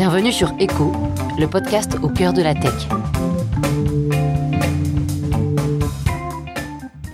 Bienvenue sur Echo, le podcast au cœur de la tech.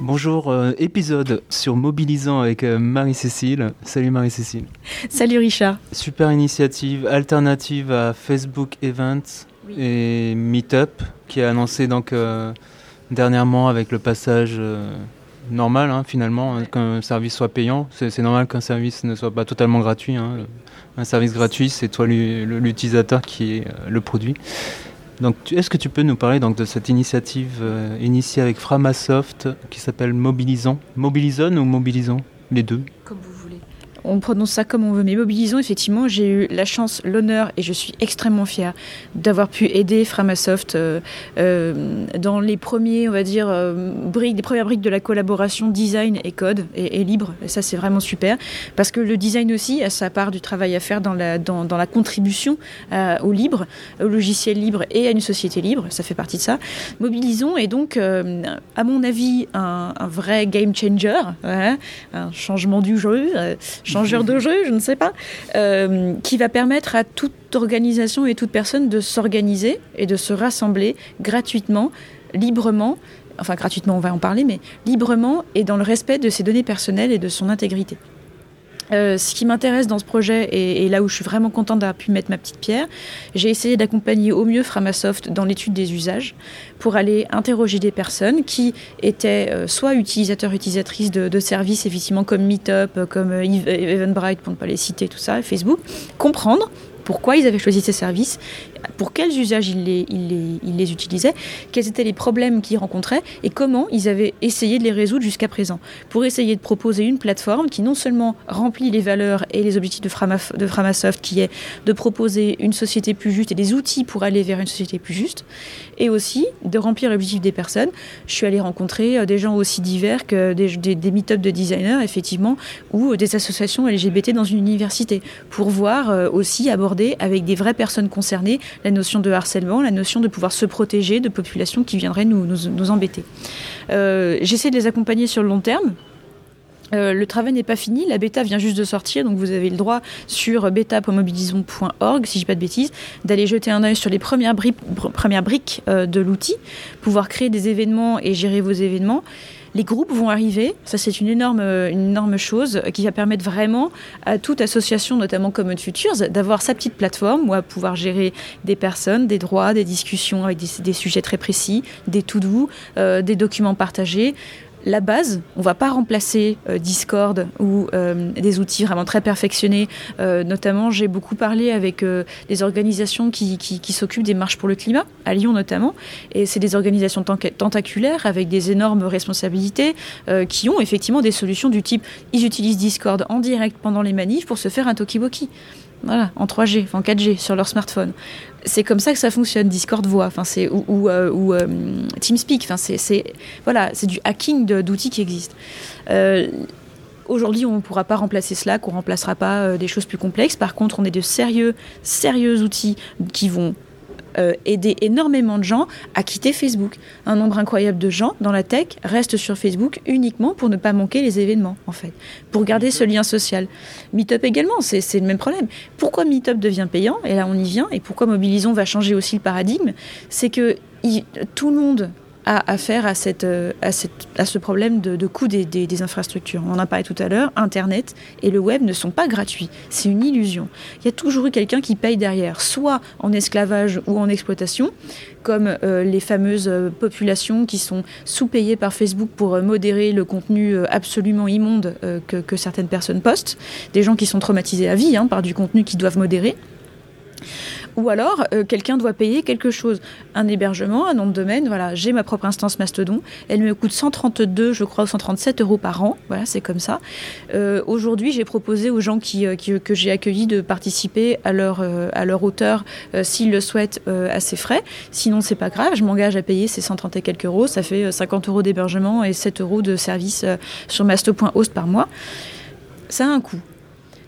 Bonjour, euh, épisode sur Mobilisant avec euh, Marie-Cécile. Salut Marie-Cécile. Salut Richard. Super initiative alternative à Facebook Events et Meetup qui a annoncé donc euh, dernièrement avec le passage normal hein, finalement hein, qu'un service soit payant. C'est normal qu'un service ne soit pas totalement gratuit. Hein. Un service gratuit, c'est toi l'utilisateur qui est le produit. Donc, est-ce que tu peux nous parler donc, de cette initiative euh, initiée avec Framasoft qui s'appelle Mobilisons Mobilisons ou Mobilisons Les deux on prononce ça comme on veut, mais mobilisons, effectivement, j'ai eu la chance, l'honneur, et je suis extrêmement fière d'avoir pu aider Framasoft euh, euh, dans les premiers, on va dire, euh, briques, des premières briques de la collaboration design et code et, libre. Et ça, c'est vraiment super, parce que le design aussi a sa part du travail à faire dans la, dans, la contribution au libre, au logiciel libre et à une société libre. Ça fait partie de ça. Mobilisons est donc, à mon avis, un, vrai game changer, un changement du jeu changeur de jeu, je ne sais pas, euh, qui va permettre à toute organisation et toute personne de s'organiser et de se rassembler gratuitement, librement, enfin gratuitement on va en parler, mais librement et dans le respect de ses données personnelles et de son intégrité. Euh, ce qui m'intéresse dans ce projet, et, là où je suis vraiment contente d'avoir pu mettre ma petite pierre, j'ai essayé d'accompagner au mieux Framasoft dans l'étude des usages pour aller interroger des personnes qui étaient euh, soit utilisateurs, utilisatrices de, services, effectivement, comme Meetup, comme euh, Eventbrite, pour ne pas les citer, tout ça, Facebook, comprendre pourquoi ils avaient choisi ces services, pour quels usages ils les, utilisaient, quels étaient les problèmes qu'ils rencontraient et comment ils avaient essayé de les résoudre jusqu'à présent, pour essayer de proposer une plateforme qui non seulement remplit les valeurs et les objectifs de, Framasoft, qui est de proposer une société plus juste et des outils pour aller vers une société plus juste, et aussi de remplir l'objectif des personnes. Je suis allée rencontrer euh, des gens aussi divers que des, des, meet-ups de designers, effectivement, ou des associations LGBT dans une université, pour voir euh, aussi aborder avec des vraies personnes concernées la notion de harcèlement, la notion de pouvoir se protéger de populations qui viendraient nous, nous, embêter. Euh, j'essaie de les accompagner sur le long terme. Euh, le travail n'est pas fini, la bêta vient juste de sortir, donc vous avez le droit sur bêta.mobilisons.org, si je dis pas de bêtises, d'aller jeter un œil sur les premières, briques euh, de l'outil, pouvoir créer des événements et gérer vos événements. Les groupes vont arriver, ça c'est une énorme, chose qui va permettre vraiment à toute association, notamment Common Futures, d'avoir sa petite plateforme où à pouvoir gérer des personnes, des droits, des discussions avec des, sujets très précis, des euh, des documents partagés, la base. On ne va pas remplacer euh, Discord ou euh, des outils vraiment très perfectionnés. Euh, notamment, j'ai beaucoup parlé avec des organisations qui, s'occupent des marches pour le climat, à Lyon notamment. Et c'est des organisations tentaculaires avec des énormes responsabilités qui ont effectivement des solutions du type ils utilisent Discord en direct pendant les manifs pour se faire un talkie-walkie voilà, en 3G, en 4G sur leur smartphone. C'est comme ça que ça fonctionne, Discord voix, enfin c'est ou, ou, euh, euh, TeamSpeak, enfin c'est voilà, c'est du hacking d'outils qui existent. Euh, aujourd'hui, on ne pourra pas remplacer Slack, on ne remplacera pas des choses plus complexes. Par contre, on est de sérieux, sérieux outils qui vont aider énormément de gens à quitter Facebook. Un nombre incroyable de gens dans la tech restent sur Facebook uniquement pour ne pas manquer les événements, en fait, pour garder ce lien social. Meetup également, c'est le même problème. Pourquoi Meetup devient payant? Et là, on y vient. Et pourquoi Mobilisons va changer aussi le paradigme? C'est que tout le monde à, à faire à, cette, euh, à, cette, à, ce problème de, coût des, des, des, infrastructures. On en a parlé tout à l'heure, Internet et le web ne sont pas gratuits. C'est une illusion. Il y a toujours eu quelqu'un qui paye derrière, soit en esclavage ou en exploitation, comme euh, les fameuses euh, populations qui sont sous-payées par Facebook pour modérer le contenu absolument immonde que, que, certaines personnes postent, des gens qui sont traumatisés à vie hein, par du contenu qu'ils doivent modérer. Ou alors, euh, quelqu'un doit payer quelque chose. Un hébergement, un nom de domaine, voilà, j'ai ma propre instance Mastodon. Elle me coûte 132, je crois, ou 137 euros par an. Voilà, c'est comme ça. Euh, aujourd'hui, j'ai proposé aux gens qui, euh, que j'ai accueillis de participer à leur, à leur hauteur, s'ils le souhaitent, à ces frais. Sinon, c'est pas grave, je m'engage à payer ces 130 et quelques euros. Ça fait 50 euros d'hébergement et 7 euros de service sur masto.host par mois. Ça a un coût.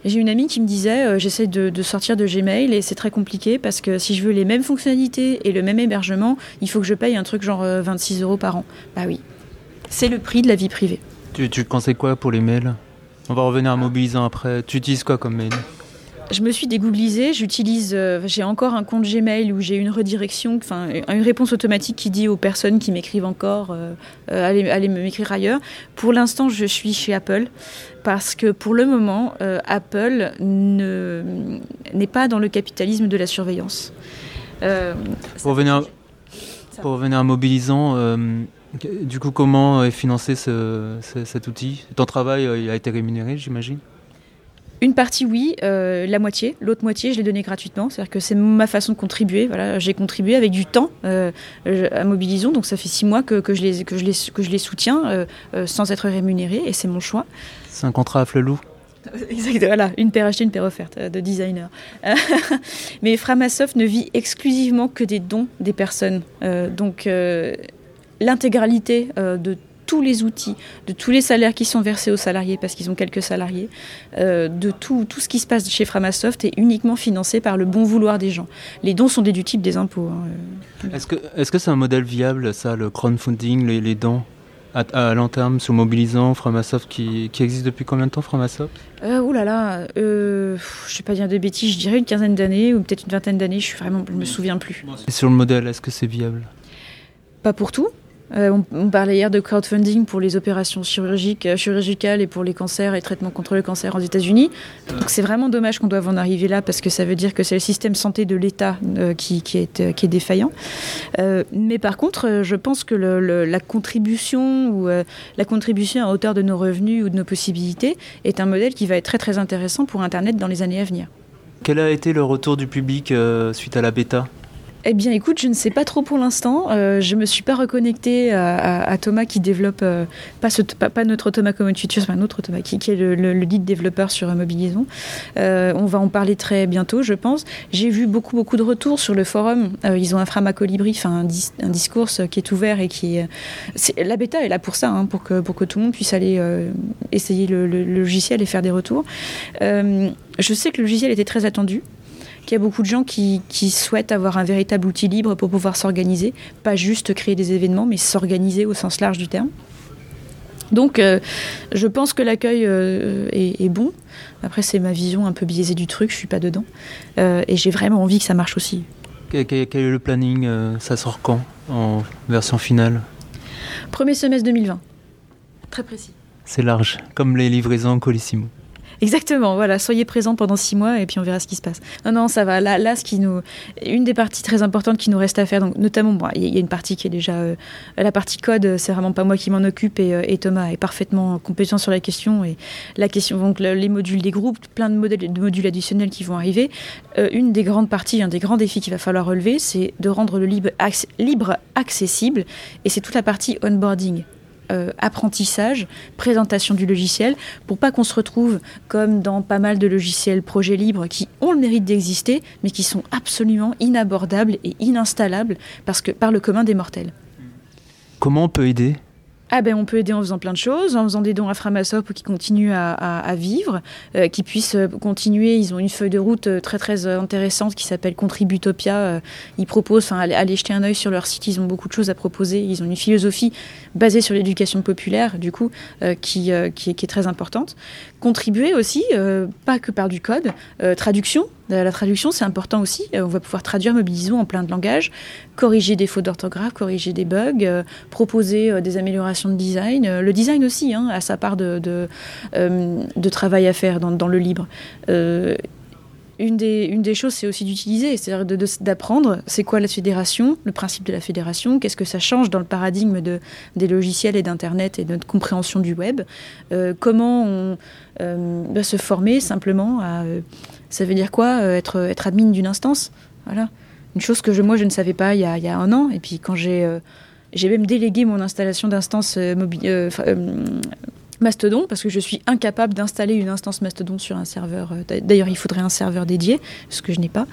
J'ai une amie qui me disait euh, j'essaie de, sortir de Gmail et c'est très compliqué parce que si je veux les mêmes fonctionnalités et le même hébergement, il faut que je paye un truc genre 26 euh, euros par an. Bah oui, c'est le prix de la vie privée. Tu, tu conseilles quoi pour les mails? On va revenir à Mobilisant après. Tu utilises quoi comme mail? Je me suis dégooglisée, j'utilise, euh, j'ai encore un compte Gmail où j'ai une redirection, enfin une réponse automatique qui dit aux personnes qui m'écrivent encore, euh, euh, allez, allez m'écrire ailleurs. Pour l'instant, je suis chez Apple parce que pour le moment, Apple n'est pas dans le capitalisme de la surveillance. pour, revenir, pour revenir à Mobilisant, du coup, comment est financé ce, cet outil? Ton travail il a été rémunéré, j'imagine? Une partie, oui, euh, la moitié. L'autre moitié, je l'ai donnée gratuitement. C'est-à-dire que c'est ma façon de contribuer. Voilà, j'ai contribué avec du temps euh, à Mobilisons. Donc ça fait six mois que, que, je, les, que, je, les, que je les soutiens euh, sans être rémunéré. Et c'est mon choix. C'est un contrat à flelou Exactement, voilà, une paire achetée, une paire offerte de designer. Mais Framasoft ne vit exclusivement que des dons des personnes. donc l'intégralité de tous les outils, de tous les salaires qui sont versés aux salariés, parce qu'ils ont quelques salariés, euh, de tout, tout ce qui se passe chez Framasoft est uniquement financé par le bon vouloir des gens. Les dons sont déductibles des impôts. Hein, euh. Est-ce que c'est -ce c'est un modèle viable, ça, le crowdfunding, les, les dons à, long terme sur Mobilisant, Framasoft, qui, qui, existe depuis combien de temps, Framasoft? Euh, Ouh là là, euh, je ne vais pas dire de bêtises, je dirais une quinzaine d'années ou peut-être une vingtaine d'années, je ne me souviens plus. Et sur le modèle, est-ce que c'est viable? Pas pour tout, euh, on, parlait hier de crowdfunding pour les opérations euh, chirurgicales et pour les cancers et traitements contre le cancer aux États-Unis. Donc c'est vraiment dommage qu'on doive en arriver là parce que ça veut dire que c'est le système santé de l'État euh, qui, est, qui est défaillant. mais par contre, je pense que la contribution ou la contribution à hauteur de nos revenus ou de nos possibilités est un modèle qui va être très très intéressant pour Internet dans les années à venir. Quel a été le retour du public suite à la bêta? Eh bien, écoute, je ne sais pas trop pour l'instant. Euh, je me suis pas reconnectée à, Thomas qui développe, euh, pas, pas, notre Thomas Future, mais un autre Thomas qui, est le, le, lead développeur sur Mobilisons. Euh, on va en parler très bientôt, je pense. J'ai vu beaucoup, beaucoup de retours sur le forum. Euh, ils ont un Frama Colibri, enfin un, discours qui est ouvert et qui. La bêta est là pour ça, hein, pour, que, pour que tout le monde puisse aller essayer le, logiciel et faire des retours. je sais que le logiciel était très attendu qu'il y a beaucoup de gens qui, souhaitent avoir un véritable outil libre pour pouvoir s'organiser, pas juste créer des événements, mais s'organiser au sens large du terme. Donc, euh, je pense que l'accueil euh, est, bon. Après, c'est ma vision un peu biaisée du truc, je suis pas dedans. Euh, et j'ai vraiment envie que ça marche aussi. Quel, est le planning Ça sort quand en version finale? Premier semestre 2020. Très précis. C'est large, comme les livraisons Colissimo. Exactement, voilà, soyez présents pendant six mois et puis on verra ce qui se passe. Non, non, ça va. Là, ce qui nous, une des parties très importantes qui nous reste à faire, donc notamment, il y, a une partie qui est déjà euh, la partie code, c'est vraiment pas moi qui m'en occupe et, euh, et, Thomas est parfaitement compétent sur la question et la question, donc les modules des groupes, plein de, modèles, de modules additionnels qui vont arriver. Euh, une des grandes parties, un des grands défis qu'il va falloir relever, c'est de rendre le libre accessible et c'est toute la partie onboarding. Euh, apprentissage, présentation du logiciel, pour pas qu'on se retrouve comme dans pas mal de logiciels projets libres qui ont le mérite d'exister, mais qui sont absolument inabordables et ininstallables parce que par le commun des mortels. Comment on peut aider? Ah ben, on peut aider en faisant plein de choses, en faisant des dons à Framasoft pour qu'ils continuent à, vivre, euh, qu'ils puissent euh, continuer. Ils ont une feuille de route euh, très très intéressante qui s'appelle Contributopia. ils proposent, enfin, allez, jeter un œil sur leur site. Ils ont beaucoup de choses à proposer. Ils ont une philosophie basée sur l'éducation populaire, du coup, qui, est très importante. Contribuer aussi, pas que par du code, traduction. La traduction, c'est important aussi. On va pouvoir traduire Mobilisons en plein de langages, corriger des fautes d'orthographe, corriger des bugs, proposer des améliorations de design. Euh, le design aussi hein, a sa part de, euh, travail à faire dans, le libre. Euh, une des, choses, c'est aussi d'utiliser, c'est-à-dire d'apprendre. C'est quoi la fédération, le principe de la fédération, qu'est-ce que ça change dans le paradigme de, des logiciels et d'Internet et de notre compréhension du web, comment on va se former simplement à... ça veut dire quoi être, être admin d'une instance? Voilà. Une chose que je, moi, je ne savais pas il y a, il y a un an, et puis quand j'ai j'ai même délégué mon installation d'instance euh, euh, euh, Mastodon parce que je suis incapable d'installer une instance Mastodon sur un serveur. D'ailleurs, il faudrait un serveur dédié, ce que je n'ai pas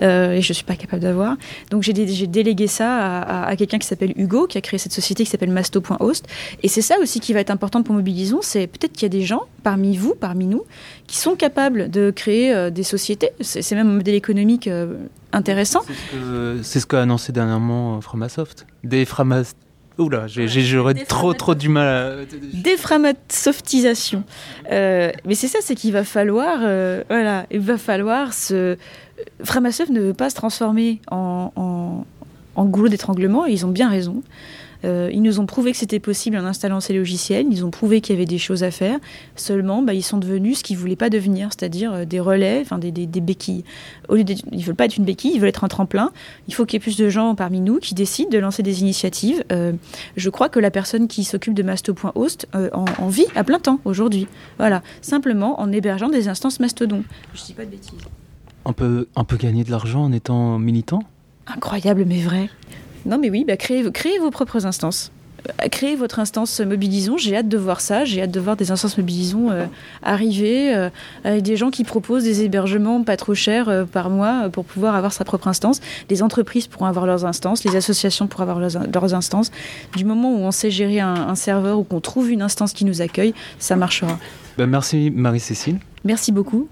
et je ne suis pas capable d'avoir. Donc j'ai délégué ça à, quelqu'un qui s'appelle Hugo, qui a créé cette société qui s'appelle masto.host. Et c'est ça aussi qui va être important pour Mobilisons, c'est peut-être qu'il y a des gens parmi vous, parmi nous, qui sont capables de créer des sociétés. C'est même un modèle économique intéressant. C'est ce qu'a annoncé dernièrement Framasoft. Des Framas Oula, j'aurais trop trop du mal à... Déframasoftisation. Euh, mais c'est ça, c'est qu'il va falloir... Euh, voilà, il va falloir se... Framasoft ne veut pas se transformer en, en, en goulot d'étranglement, et ils ont bien raison. Euh, ils nous ont prouvé que c'était possible en installant ces logiciels, ils ont prouvé qu'il y avait des choses à faire, seulement bah, ils sont devenus ce qu'ils ne voulaient pas devenir, c'est-à-dire euh, des relais, enfin des, des, béquilles. Au lieu ils ne veulent pas être une béquille, ils veulent être un tremplin. Il faut qu'il y ait plus de gens parmi nous qui décident de lancer des initiatives. Euh, je crois que la personne qui s'occupe de Masto.host en, en vit à plein temps aujourd'hui. Voilà, simplement en hébergeant des instances Mastodon. Je ne dis pas de bêtises. On peut, on peut gagner de l'argent en étant militant? Incroyable mais vrai. Non, mais oui, bah, créez, vos propres instances. Euh, créez votre instance Mobilisons. J'ai hâte de voir ça. J'ai hâte de voir des instances Mobilisons euh, arriver euh, avec des gens qui proposent des hébergements pas trop chers par mois pour pouvoir avoir sa propre instance. Les entreprises pourront avoir leurs instances, les associations pourront avoir leurs, instances. Du moment où on sait gérer un, serveur ou qu'on trouve une instance qui nous accueille, ça marchera. Ben, merci Marie-Cécile. Merci beaucoup.